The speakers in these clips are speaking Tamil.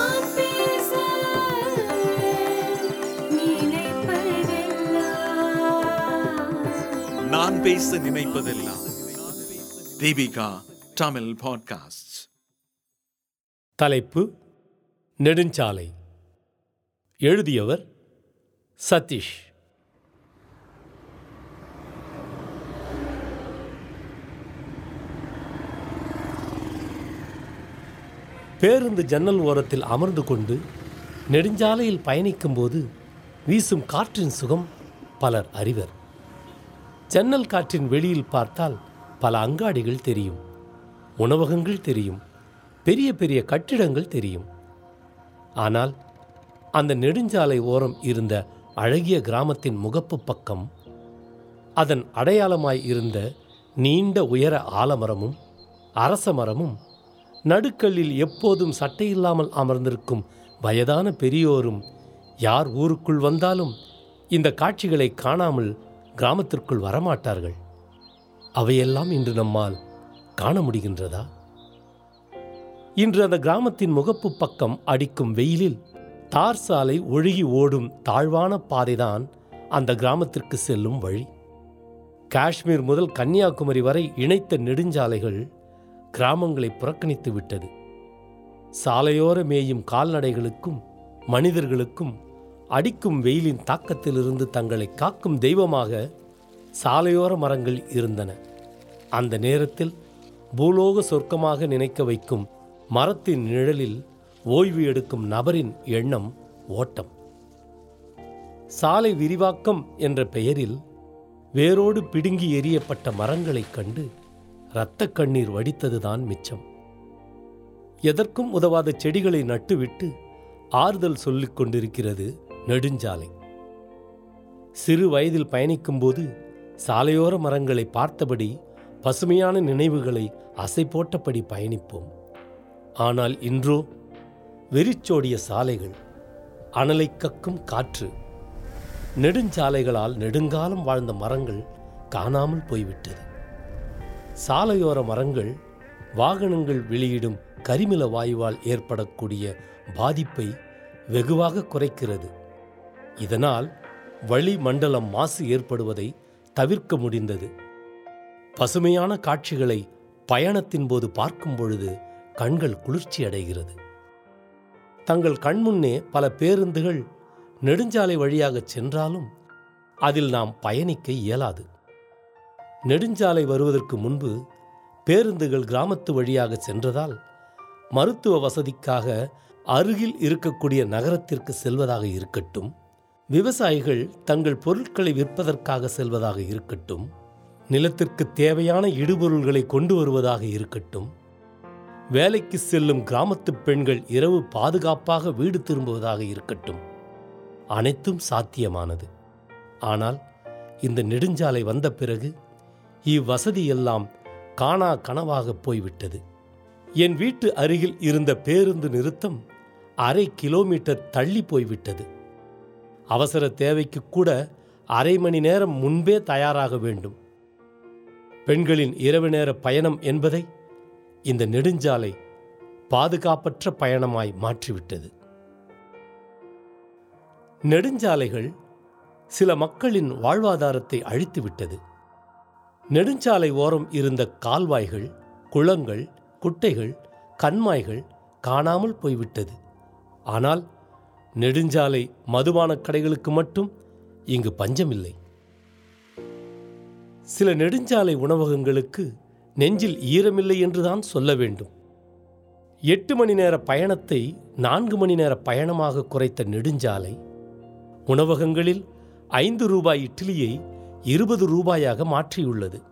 நான் பேச நினைப்பதெல்லாம் நான் பேச நினைப்பதெல்லாம் தீபிகா தமிழ் பாட்காஸ்ட் தலைப்பு நெடுஞ்சாலை. எழுதியவர் சதீஷ். பேருந்து ஜன்னல் ஓரத்தில் அமர்ந்து கொண்டு நெடுஞ்சாலையில் பயணிக்கும்போது வீசும் காற்றின் சுகம் பலர் அறிவர். ஜன்னல் காற்றின் வெளியில் பார்த்தால் பல அங்காடிகள் தெரியும் உணவகங்கள் தெரியும் பெரிய பெரிய கட்டிடங்கள் தெரியும். ஆனால் அந்த நெடுஞ்சாலை ஓரம் இருந்த அழகிய கிராமத்தின் முகப்பு பக்கம் அதன் அடையாளமாய் இருந்த நீண்ட உயர ஆலமரமும் அரச மரமும் நடுக்கல்லில் எப்போதும் சட்டையில்லாமல் அமர்ந்திருக்கும் வயதான பெரியோரும் யார் ஊருக்குள் வந்தாலும் இந்த காட்சிகளை காணாமல் கிராமத்திற்குள் வரமாட்டார்கள். அவையெல்லாம் இன்று நம்மால் காண முடிகின்றதா? இன்று அந்த கிராமத்தின் முகப்பு பக்கம் அடிக்கும் வெயிலில் தார் சாலை ஒழுகி ஓடும் தாழ்வான பாதைதான் அந்த கிராமத்திற்கு செல்லும் வழி. காஷ்மீர் முதல் கன்னியாகுமரி வரை இணைத்த நெடுஞ்சாலைகள் கிராமங்களை புறக்கணித்து விட்டது. சாலையோர மேயும் கால்நடைகளுக்கும் மனிதர்களுக்கும் அடிக்கும் வெயிலின் தாக்கத்திலிருந்து தங்களை காக்கும் தெய்வமாக சாலையோர மரங்கள் இருந்தன. அந்த நேரத்தில் பூலோக சொர்க்கமாக நினைக்க வைக்கும் மரத்தின் நிழலில் ஓய்வு எடுக்கும் நபரின் எண்ணம் ஓட்டம். சாலை விரிவாக்கம் என்ற பெயரில் வேரோடு பிடுங்கி எறியப்பட்ட மரங்களைக் கண்டு இரத்தக் கண்ணீர் வடித்ததுதான் மிச்சம். எதற்கும் உதவாத செடிகளை நட்டுவிட்டு ஆறுதல் சொல்லிக் கொண்டிருக்கிறது நெடுஞ்சாலை. சிறு வயதில் பயணிக்கும்போது சாலையோர மரங்களை பார்த்தபடி பசுமையான நினைவுகளை அசை போட்டபடி பயணிப்போம். ஆனால் இன்றோ வெறிச்சோடிய சாலைகள் அனலை கக்கும் காற்று நெடுஞ்சாலைகளால் நெடுங்காலம் வாழ்ந்த மரங்கள் காணாமல் போய்விட்டது. சாலையோர மரங்கள் வாகனங்கள் வெளியிடும் கரிமில வாயுவால் ஏற்படக்கூடிய பாதிப்பை வெகுவாக குறைக்கிறது. இதனால் வளிமண்டலம் மாசு ஏற்படுவதை தவிர்க்க முடிந்தது. பசுமையான காட்சிகளை பயணத்தின் போது பார்க்கும் பொழுது கண்கள் குளிர்ச்சி அடைகிறது. தங்கள் கண்முன்னே பல பேருந்துகள் நெடுஞ்சாலை வழியாகச் சென்றாலும் அதில் நாம் பயணிக்க இயலாது. நெடுஞ்சாலை வருவதற்கு முன்பு பேருந்துகள் கிராமத்து வழியாக சென்றதால் மருத்துவ வசதிக்காக அருகில் இருக்கக்கூடிய நகரத்திற்கு செல்வதாக இருக்கட்டும் விவசாயிகள் தங்கள் பொருட்களை விற்பதற்காக செல்வதாக இருக்கட்டும் நிலத்திற்கு தேவையான இடுபொருள்களை கொண்டு வருவதாக இருக்கட்டும் வேலைக்கு செல்லும் கிராமத்து பெண்கள் இரவு பாதுகாப்பாக வீடு திரும்புவதாக இருக்கட்டும். அனைத்தும் சாத்தியமானது. ஆனால் இந்த நெடுஞ்சாலை வந்த பிறகு இவ்வசதியெல்லாம் காணா கனவாக போய்விட்டது. என் வீட்டு அருகில் இருந்த பேருந்து நிறுத்தம் அரை கிலோமீட்டர் தள்ளி போய்விட்டது. அவசர தேவைக்கு கூட அரை மணி நேரம் முன்பே தயாராக வேண்டும். பெண்களின் இரவு நேர பயணம் என்பதை இந்த நெடுஞ்சாலை பாதுகாப்பற்ற பயணமாய் மாற்றிவிட்டது. நெடுஞ்சாலைகள் சில மக்களின் வாழ்வாதாரத்தை அழித்துவிட்டது. நெடுஞ்சாலை ஓரம் இருந்த கால்வாய்கள் குளங்கள் குட்டைகள் கண்மாய்கள் காணாமல் போய்விட்டது. ஆனால் நெடுஞ்சாலை மதுபானக் கடைகளுக்கு மட்டும் இங்கு பஞ்சமில்லை. சில நெடுஞ்சாலை உணவகங்களுக்கு நெஞ்சில் ஈரமில்லை என்றுதான் சொல்ல வேண்டும். எட்டு மணி நேர பயணத்தை நான்கு மணி நேர பயணமாக குறைத்த நெடுஞ்சாலை உணவகங்களில் ஐந்து ரூபாய் இட்லியை இருபது ரூபாயாக மாற்றியுள்ளது.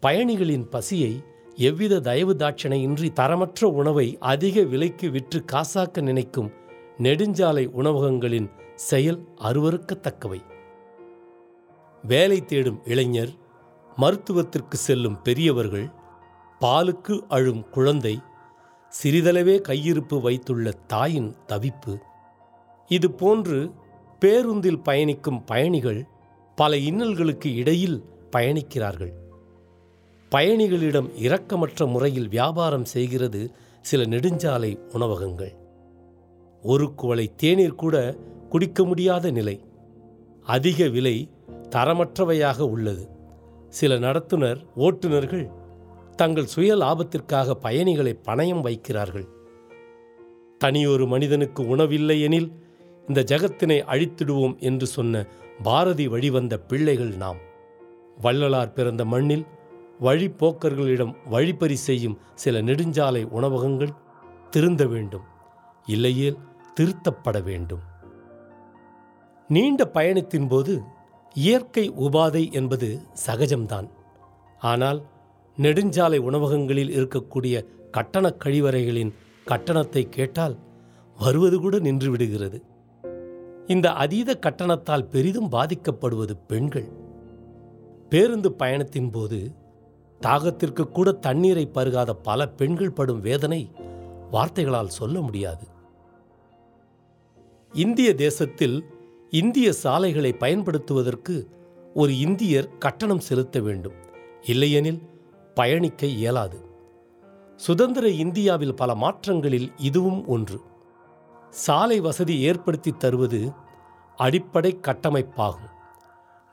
பயணிகளின் பசியை எவ்வித தயவு தாட்சணையின்றி தரமற்ற உணவை அதிக விலைக்கு விற்று காசாக்க நினைக்கும் நெடுஞ்சாலை உணவகங்களின் செயல் அருவறுக்கத்தக்கவை வேலை தேடும் இளைஞர் மருத்துவத்திற்கு செல்லும் பெரியவர்கள் பாலுக்கு அழும் குழந்தை சிறிதளவே கையிருப்பு வைத்துள்ள தாயின் தவிப்பு. இது போன்று பேருந்தில் பயணிக்கும் பயணிகள் பல இன்னல்களுக்கு இடையில் பயணிக்கிறார்கள். பயணிகளிடம் இரக்கமற்ற முறையில் வியாபாரம் செய்கிறது சில நெடுஞ்சாலை உணவகங்கள். ஒரு குவளை தேநீர் கூட குடிக்க முடியாத நிலை. அதிக விலை தரமற்றவையாக உள்ளது. சில நடத்துனர் ஓட்டுநர்கள் தங்கள் சுய லாபத்திற்காக பயணிகளை பணயம் வைக்கிறார்கள். தனியொரு மனிதனுக்கு உணவில்லை எனில் இந்த ஜகத்தினை அழித்திடுவோம் என்று சொன்ன பாரதி வழிவந்த பிள்ளைகள் நாம். வள்ளலார் பிறந்த மண்ணில் வழிப்போக்கர்களிடம் வழிப்பறி செய்யும் சில நெடுஞ்சாலை உணவகங்கள் திருந்த வேண்டும் இல்லையேல் திருத்தப்பட வேண்டும். நீண்ட பயணத்தின் போது இயற்கை உபாதை என்பது சகஜம்தான். ஆனால் நெடுஞ்சாலை உணவகங்களில் இருக்கக்கூடிய கட்டணக் கழிவறைகளின் கட்டணத்தை கேட்டால் வருவது கூட நின்று விடுகிறது. இந்த அதீத கட்டணத்தால் பெரிதும் பாதிக்கப்படுவது பெண்கள். பேருந்து பயணத்தின் போது தாகத்திற்கு கூட தண்ணீரை பருகாத பல பெண்கள் படும் வேதனை வார்த்தைகளால் சொல்ல முடியாது. இந்திய தேசத்தில் இந்திய சாலைகளை பயன்படுத்துவதற்கு ஒரு இந்தியர் கட்டணம் செலுத்த வேண்டும். இல்லையெனில் பயணிக்க இயலாது. சுதந்திர இந்தியாவில் பல மாற்றங்களில் இதுவும் ஒன்று. சாலை வசதி ஏற்படுத்தி தருவது அடிப்படை கட்டமைப்பாகும்.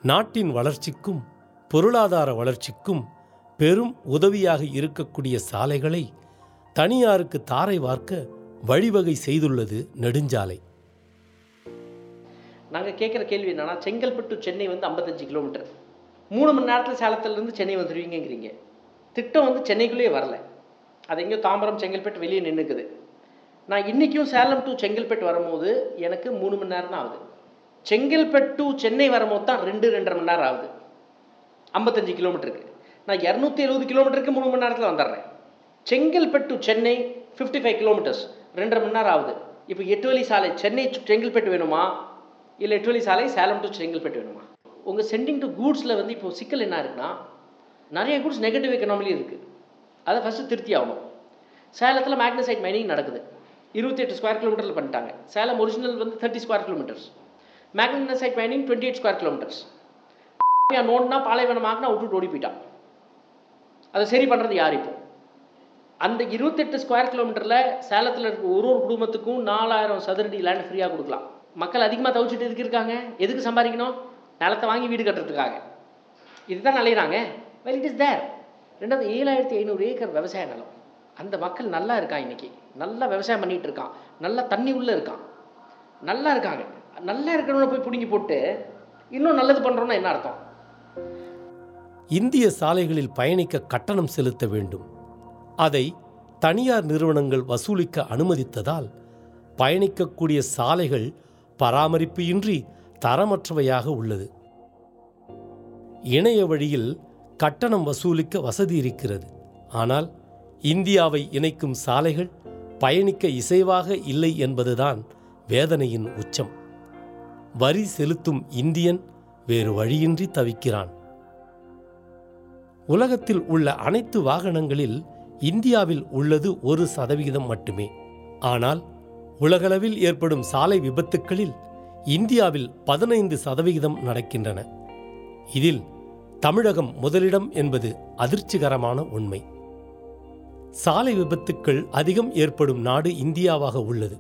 நாட்டின் வளர்ச்சிக்கும் பொருளாதார வளர்ச்சிக்கும் பெரும் உதவியாக இருக்கக்கூடிய சாலைகளை தனியாருக்கு தாரை வார்க்க வழிவகை செய்துள்ளது நெடுஞ்சாலை. நாங்கள் கேட்குற கேள்வி என்னன்னா செங்கல்பட்டு சென்னை வந்து ஐம்பத்தஞ்சு கிலோமீட்டர். மூணு மணி நேரத்தில் சேலத்துலேருந்து சென்னை வந்துடுவீங்கிறீங்க திட்டம் வந்து சென்னைக்குள்ளேயே வரல. அது எங்கேயோ தாம்பரம் செங்கல்பட்டு வெளியே நின்றுக்குது நான் இன்றைக்கும் சேலம் டு செங்கல்பட்டு வரும்போது எனக்கு மூணு மணி நேரம் தான் ஆகுது. செங்கல்பட்டு டு சென்னை வரும்போது தான் ரெண்டு ரெண்டரை மணி நேரம் ஆகுது. ஐம்பத்தஞ்சு கிலோமீட்டருக்கு நான் இரநூத்தி எழுபது கிலோமீட்டருக்கு மூணு மணி நேரத்தில் வந்துடுறேன். Chengalpattu Chennai fifty five kilometres ரெண்டரை மணி நேரம் ஆகுது. இப்போ எட்டு வழி சாலை சென்னை to செங்கல்பட்டு வேணுமா? இல்லை எட்டு வழி சாலை சேலம் டு செங்கல்பட்டு வேணுமா? உங்கள் சென்டிங் டு கூட்ஸில் வந்து இப்போ சிக்கல் என்ன இருக்குன்னா நிறைய கூட்ஸ் நெகட்டிவ் எக்கனாமிலி இருக்குது அதை ஃபஸ்ட்டு திருத்தி ஆகணும். சேலத்தில் மேக்னசைட் மைனிங் நடக்குது. இருபத்தி எட்டு ஸ்கொயர் கிலோமீட்டரில் பண்ணிட்டாங்க. சேலம் ஒரிஜினல் வந்து thirty square kilometres magnesite mining twenty eight square kilometres நோட்னா பாலைவனம் ஆகினா விட்டுட்டு ஓடி போயிட்டான். அதை சரி பண்ணுறது யார் இப்போ? அந்த இருபத்தெட்டு ஸ்கொயர் கிலோமீட்டரில் சேலத்தில் இருக்க ஒரு ஒரு குடும்பத்துக்கும் நாலாயிரம் சதுரடி லேண்ட் ஃப்ரீயாக கொடுக்கலாம். மக்கள் அதிகமாக தவிச்சிட்டு எதுக்கு இருக்காங்க? எதுக்கு சம்பாதிக்கணும்? நிலத்தை வாங்கி வீடு கட்டுறதுக்காக. இதுதான் நிலையிறாங்க. வெல் இட் இஸ் தேர் ரெண்டாவது ஏழாயிரத்தி ஐநூறு ஏக்கர் விவசாய நிலம். அந்த மக்கள் நல்லா இருக்கான் இன்னைக்கு. நல்லா விவசாயம் பண்ணிட்டு இருக்கான். நல்லா தண்ணி உள்ளே இருக்கான். நல்லா இருக்காங்க. நல்லா இருக்கணும்னு போய் பிடுங்கி போட்டு இன்னும் நல்லது பண்ணுறோன்னா என்ன அர்த்தம்? இந்திய சாலைகளில் பயணிக்க கட்டணம் செலுத்த வேண்டும். அதை தனியார் நிறுவனங்கள் வசூலிக்க அனுமதித்ததால் பயணிக்கக்கூடிய சாலைகள் பராமரிப்பு இன்றி தரமற்றவையாக உள்ளது. இணைய வழியில் கட்டணம் வசூலிக்க வசதி இருக்கிறது. ஆனால் இந்தியாவை இணைக்கும் சாலைகள் பயணிக்க இசைவாக இல்லை என்பதுதான் வேதனையின் உச்சம். வரி செலுத்தும் இந்தியன் வேறு வழியின்றி தவிக்கிறான். உலகத்தில் உள்ள அனைத்து வாகனங்களில் இந்தியாவில் உள்ளது ஒரு சதவிகிதம் மட்டுமே. ஆனால் உலகளவில் ஏற்படும் சாலை விபத்துக்களில் இந்தியாவில் பதினைந்து சதவிகிதம் நடக்கின்றன. இதில் தமிழகம் முதலிடம் என்பது அதிர்ச்சிகரமான உண்மை. சாலை விபத்துக்கள் அதிகம் ஏற்படும் நாடு இந்தியாவாக உள்ளது.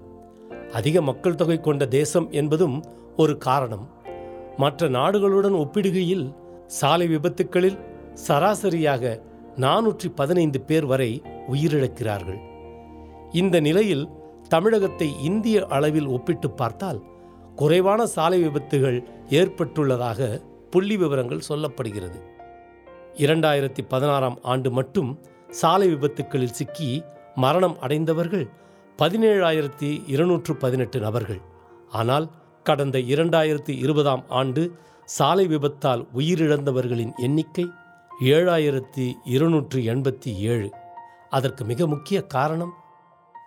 அதிக மக்கள் தொகை கொண்ட தேசம் என்பதும் ஒரு காரணம். மற்ற நாடுகளுடன் ஒப்பிடுகையில் சாலை விபத்துக்களில் சராசரியாக நானூற்றி பதினைந்து பேர் வரை உயிரிழக்கிறார்கள். இந்த நிலையில் தமிழகத்தை இந்திய அளவில் ஒப்பிட்டு பார்த்தால் குறைவான சாலை விபத்துகள் ஏற்பட்டுள்ளதாக புள்ளி விவரங்கள் சொல்லப்படுகிறது. இரண்டாயிரத்தி பதினாறாம் ஆண்டு மட்டும் சாலை விபத்துக்களில் சிக்கி மரணம் அடைந்தவர்கள் பதினேழாயிரத்தி இருநூற்று பதினெட்டு நபர்கள். ஆனால் கடந்த இரண்டாயிரத்தி இருபதாம் ஆண்டு சாலை விபத்தால் உயிரிழந்தவர்களின் எண்ணிக்கை ஏழாயிரத்தி இருநூற்று எண்பத்தி ஏழு. அதற்கு மிக முக்கிய காரணம்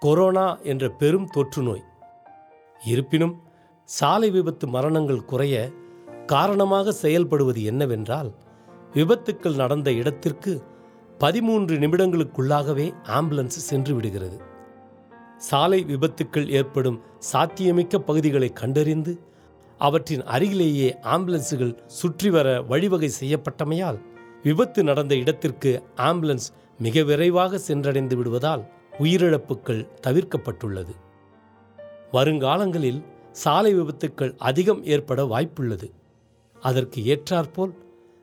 கொரோனா என்ற பெரும் தொற்று நோய். இருப்பினும் சாலை விபத்து மரணங்கள் குறைய காரணமாக செயல்படுவது என்னவென்றால் விபத்துக்கள் நடந்த இடத்திற்கு பதிமூன்று நிமிடங்களுக்குள்ளாகவே ஆம்புலன்ஸ் சென்று விடுகிறது. சாலை விபத்துக்கள் ஏற்படும் சாத்தியமிக்க பகுதிகளை கண்டறிந்து அவற்றின் அருகிலேயே ஆம்புலன்ஸுகள் சுற்றி வர வழிவகை செய்யப்பட்டமையால் விபத்து நடந்த இடத்திற்கு ஆம்புலன்ஸ் மிக விரைவாக சென்றடைந்து விடுவதால் உயிரிழப்புகள் தவிர்க்கப்பட்டுள்ளது. வருங்காலங்களில் சாலை விபத்துக்கள் அதிகம் ஏற்பட வாய்ப்புள்ளது. அதற்கு ஏற்றாற்போல்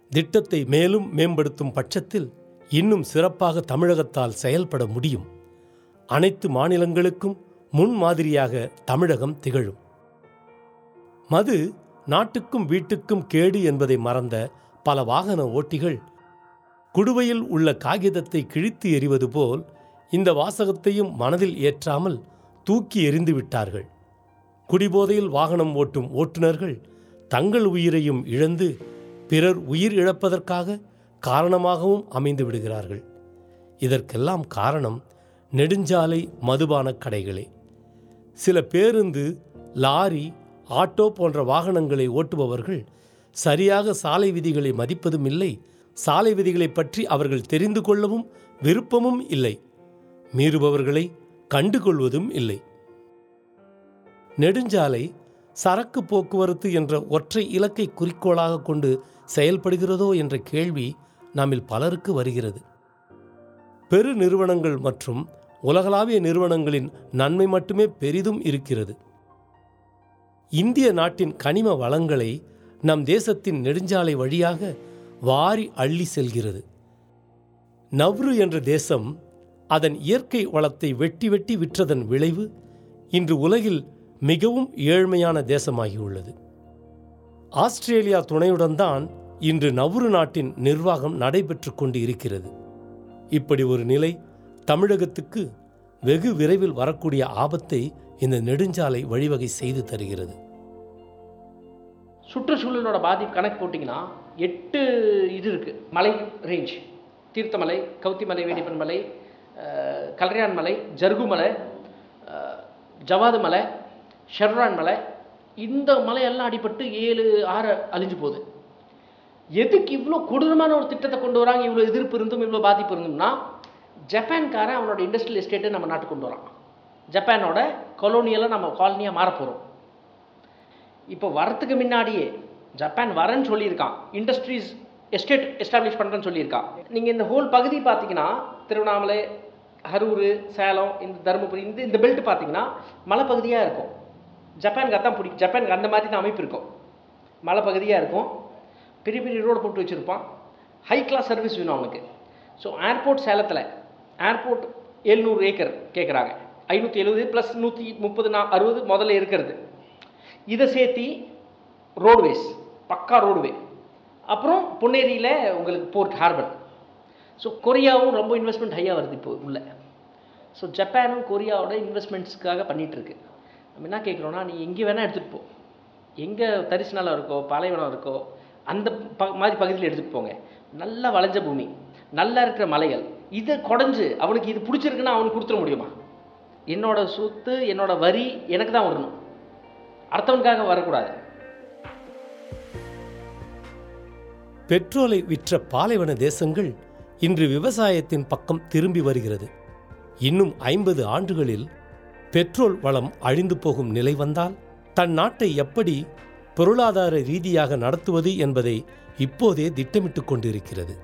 திட்டத்தை மேலும் மேம்படுத்தும் பட்சத்தில் இன்னும் சிறப்பாக தமிழகத்தால் செயல்பட முடியும். அனைத்து மாநிலங்களுக்கும் முன்மாதிரியாக தமிழகம் திகழும். மது நாட்டுக்கும் வீட்டுக்கும் கேடு என்பதை மறந்த பல வாகன ஓட்டிகள் குடுவையில் உள்ள காகிதத்தை கிழித்து எறிவது போல் இந்த வாசகத்தையும் மனதில் ஏற்றாமல் தூக்கி எறிந்து விட்டார்கள். குடிபோதையில் வாகனம் ஓட்டும் ஓட்டுநர்கள் தங்கள் உயிரையும் இழந்து பிறர் உயிர் இழப்பதற்காக காரணமாகவும் அமைந்து விடுகிறார்கள். இதற்கெல்லாம் காரணம் நெடுஞ்சாலை மதுபான கடைகளே. சில பேருந்து லாரி ஆட்டோ போன்ற வாகனங்களை ஓட்டுபவர்கள் சரியாக சாலை விதிகளை மதிப்பதும் இல்லை. சாலை விதிகளை பற்றி அவர்கள் தெரிந்து கொள்ளவும் விருப்பமும் இல்லை. மீறுபவர்களை கண்டுகொள்வதும் இல்லை. நெடுஞ்சாலை சரக்கு போக்குவரத்து என்ற ஒற்றை இலக்கை குறிக்கோளாக கொண்டு செயல்படுகிறதோ என்ற கேள்வி நம்மில் பலருக்கு வருகிறது. பெரு நிறுவனங்கள் மற்றும் உலகளாவிய நிறுவனங்களின் நன்மை மட்டுமே பெரிதும் இருக்கிறது. இந்திய நாட்டின் கனிம வளங்களை நம் தேசத்தின் நெடுஞ்சாலை வழியாக வாரி அள்ளி செல்கிறது. நவ்ரு என்ற தேசம் அதன் இயற்கை வளத்தை வெட்டி வெட்டி விற்றதன் விளைவு இன்று உலகில் மிகவும் ஏழ்மையான தேசமாகியுள்ளது. ஆஸ்திரேலியா துணையுடன் தான் இன்று நவ்ரு நாட்டின் நிர்வாகம் நடைபெற்று கொண்டு இருக்கிறது இப்படி ஒரு நிலை தமிழகத்துக்கு வெகு விரைவில் வரக்கூடிய ஆபத்தை இந்த நெடுஞ்சாலை வழிவகை செய்து தருகிறது. சுற்றுச்சூழலோட பாதிப்பு கணக்கு போட்டிங்கன்னா எட்டு இது இருக்குது மலை ரேஞ்ச் தீர்த்தமலை கவுத்திமலை வேடிப்பன் மலை கல்யாண் மலை ஜர்குமலை ஜவாது மலை ஷெர்ரான் மலை. இந்த மலையெல்லாம் அடிபட்டு ஏழு ஆறு அழிஞ்சு போகுது. எதுக்கு இவ்வளோ கொடூரமான ஒரு திட்டத்தை கொண்டு வராங்க? இவ்வளோ எதிர்ப்பு இருந்தும் இவ்வளோ பாதிப்பு இருந்தும்னா ஜப்பான்காரன் அவனோட இண்டஸ்ட்ரியல் எஸ்டேட்டை நம்ம நாட்டுக்கு கொண்டு வரான். ஜப்பானோட கொலோனியலாக நம்ம காலனியாக மாறப்போகிறோம் இப்போ வரத்துக்கு முன்னாடியே ஜப்பான் வரேன்னு சொல்லியிருக்கான். இண்டஸ்ட்ரீஸ் எஸ்டேட் எஸ்டாப்ளிஷ் பண்ணுறேன்னு சொல்லியிருக்கான். நீங்கள் இந்த ஹோல் பகுதி பார்த்தீங்கன்னா திருவண்ணாமலை அரூர் சேலம் இந்த தருமபுரி இந்த இந்த பெல்ட் பார்த்தீங்கன்னா மலைப்பகுதியாக இருக்கும். ஜப்பானுக்கு அதான் பிடிக்கும் ஜப்பானுக்கு அந்த மாதிரி தான் அமைப்பு இருக்கும். மலைப்பகுதியாக இருக்கும். பெரிய பெரிய ரோடு போட்டு வச்சுருப்பான். ஹை கிளாஸ் சர்வீஸ் வேணும் அவனுக்கு. ஸோ ஏர்போர்ட் சேலத்தில் ஏர்போர்ட் எழுநூறு ஏக்கர் கேட்குறாங்க ஐநூற்றி எழுபது ப்ளஸ் நூற்றி முப்பது நா அறுபது முதல்ல இருக்கிறது. இதை சேர்த்தி ரோடுவேஸ் பக்கா ரோடுவே அப்புறம் பொன்னேரியில் உங்களுக்கு போர்ட் ஹார்பர் ஸோ கொரியாவும் ரொம்ப இன்வெஸ்ட்மெண்ட் ஹையாக வருது இப்போ உள்ள. ஸோ ஜப்பானும் கொரியாவோட இன்வெஸ்ட்மெண்ட்ஸ்க்காக பண்ணிகிட்ருக்கு நம்ம என்ன கேட்குறோன்னா நீ எங்கே வேணால் எடுத்துகிட்டு போ. எங்கே தரிசு நிலம் இருக்கோ பாலைவனம் இருக்கோ அந்த ப மாதிரி பகுதியில் எடுத்துகிட்டு போங்க. நல்லா வளைஞ்ச பூமி நல்லா இருக்கிற மலைகள் இதை குடஞ்சு அவனுக்கு இது பிடிச்சிருக்குன்னா அவனுக்கு கொடுத்துட முடியுமா? என்னோட சொத்து என்னோட வரி எனக்கு தான் வரணும். அடுத்தவனுக்காக வரக்கூடாது. பெட்ரோலை விற்ற பாலைவன தேசங்கள் இன்று விவசாயத்தின் பக்கம் திரும்பி வருகிறது. இன்னும் ஐம்பது ஆண்டுகளில் பெட்ரோல் வளம் அழிந்து போகும் நிலை வந்தால் தன் நாட்டை எப்படி பொருளாதார ரீதியாக நடத்துவது என்பதை இப்போதே திட்டமிட்டுக் கொண்டிருக்கிறது.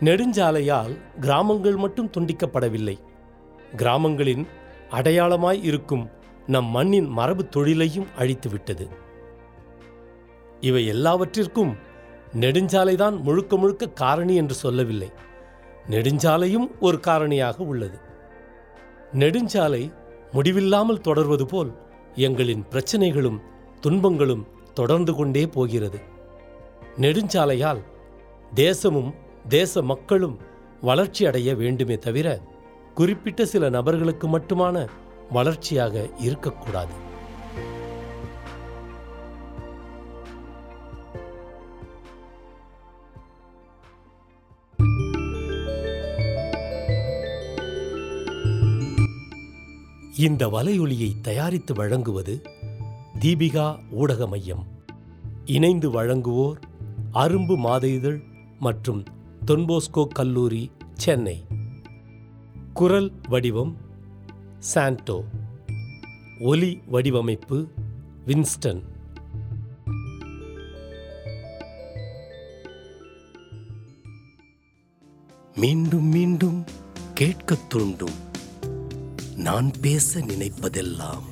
நெடுஞ்சாலையால் கிராமங்கள் மட்டும் துண்டிக்கப்படவில்லை. கிராமங்களின் அடையாளமாய் இருக்கும் நம் மண்ணின் மரபு தொழிலையும் அழித்துவிட்டது. இவை எல்லாவற்றிற்கும் நெடுஞ்சாலைதான் முழுக்க முழுக்க காரணி என்று சொல்லவில்லை. நெடுஞ்சாலையும் ஒரு காரணியாக உள்ளது. நெடுஞ்சாலை முடிவில்லாமல் தொடர்வது போல் எங்களின் பிரச்சனைகளும் துன்பங்களும் தொடர்ந்து கொண்டே போகிறது. நெடுஞ்சாலையால் தேசமும் தேச மக்களும் வளர்ச்சி அடைய வேண்டுமே தவிர குறிப்பிட்ட சில நபர்களுக்கு மட்டுமான வளர்ச்சியாக இருக்கக்கூடாது. இந்த வலையொலியை தயாரித்து வழங்குவது தீபிகா ஊடக மையம். இணைந்து வழங்குவோர் அரும்பு மாத இதழ் மற்றும் தொன்போஸ்கோ கல்லூரி சென்னை. குரல் வடிவம் சாண்டோ. ஒலி வடிவமைப்பு வின்ஸ்டன். மீண்டும் மீண்டும் கேட்கத் தூண்டும். நான் பேச நினைப்பதெல்லாம்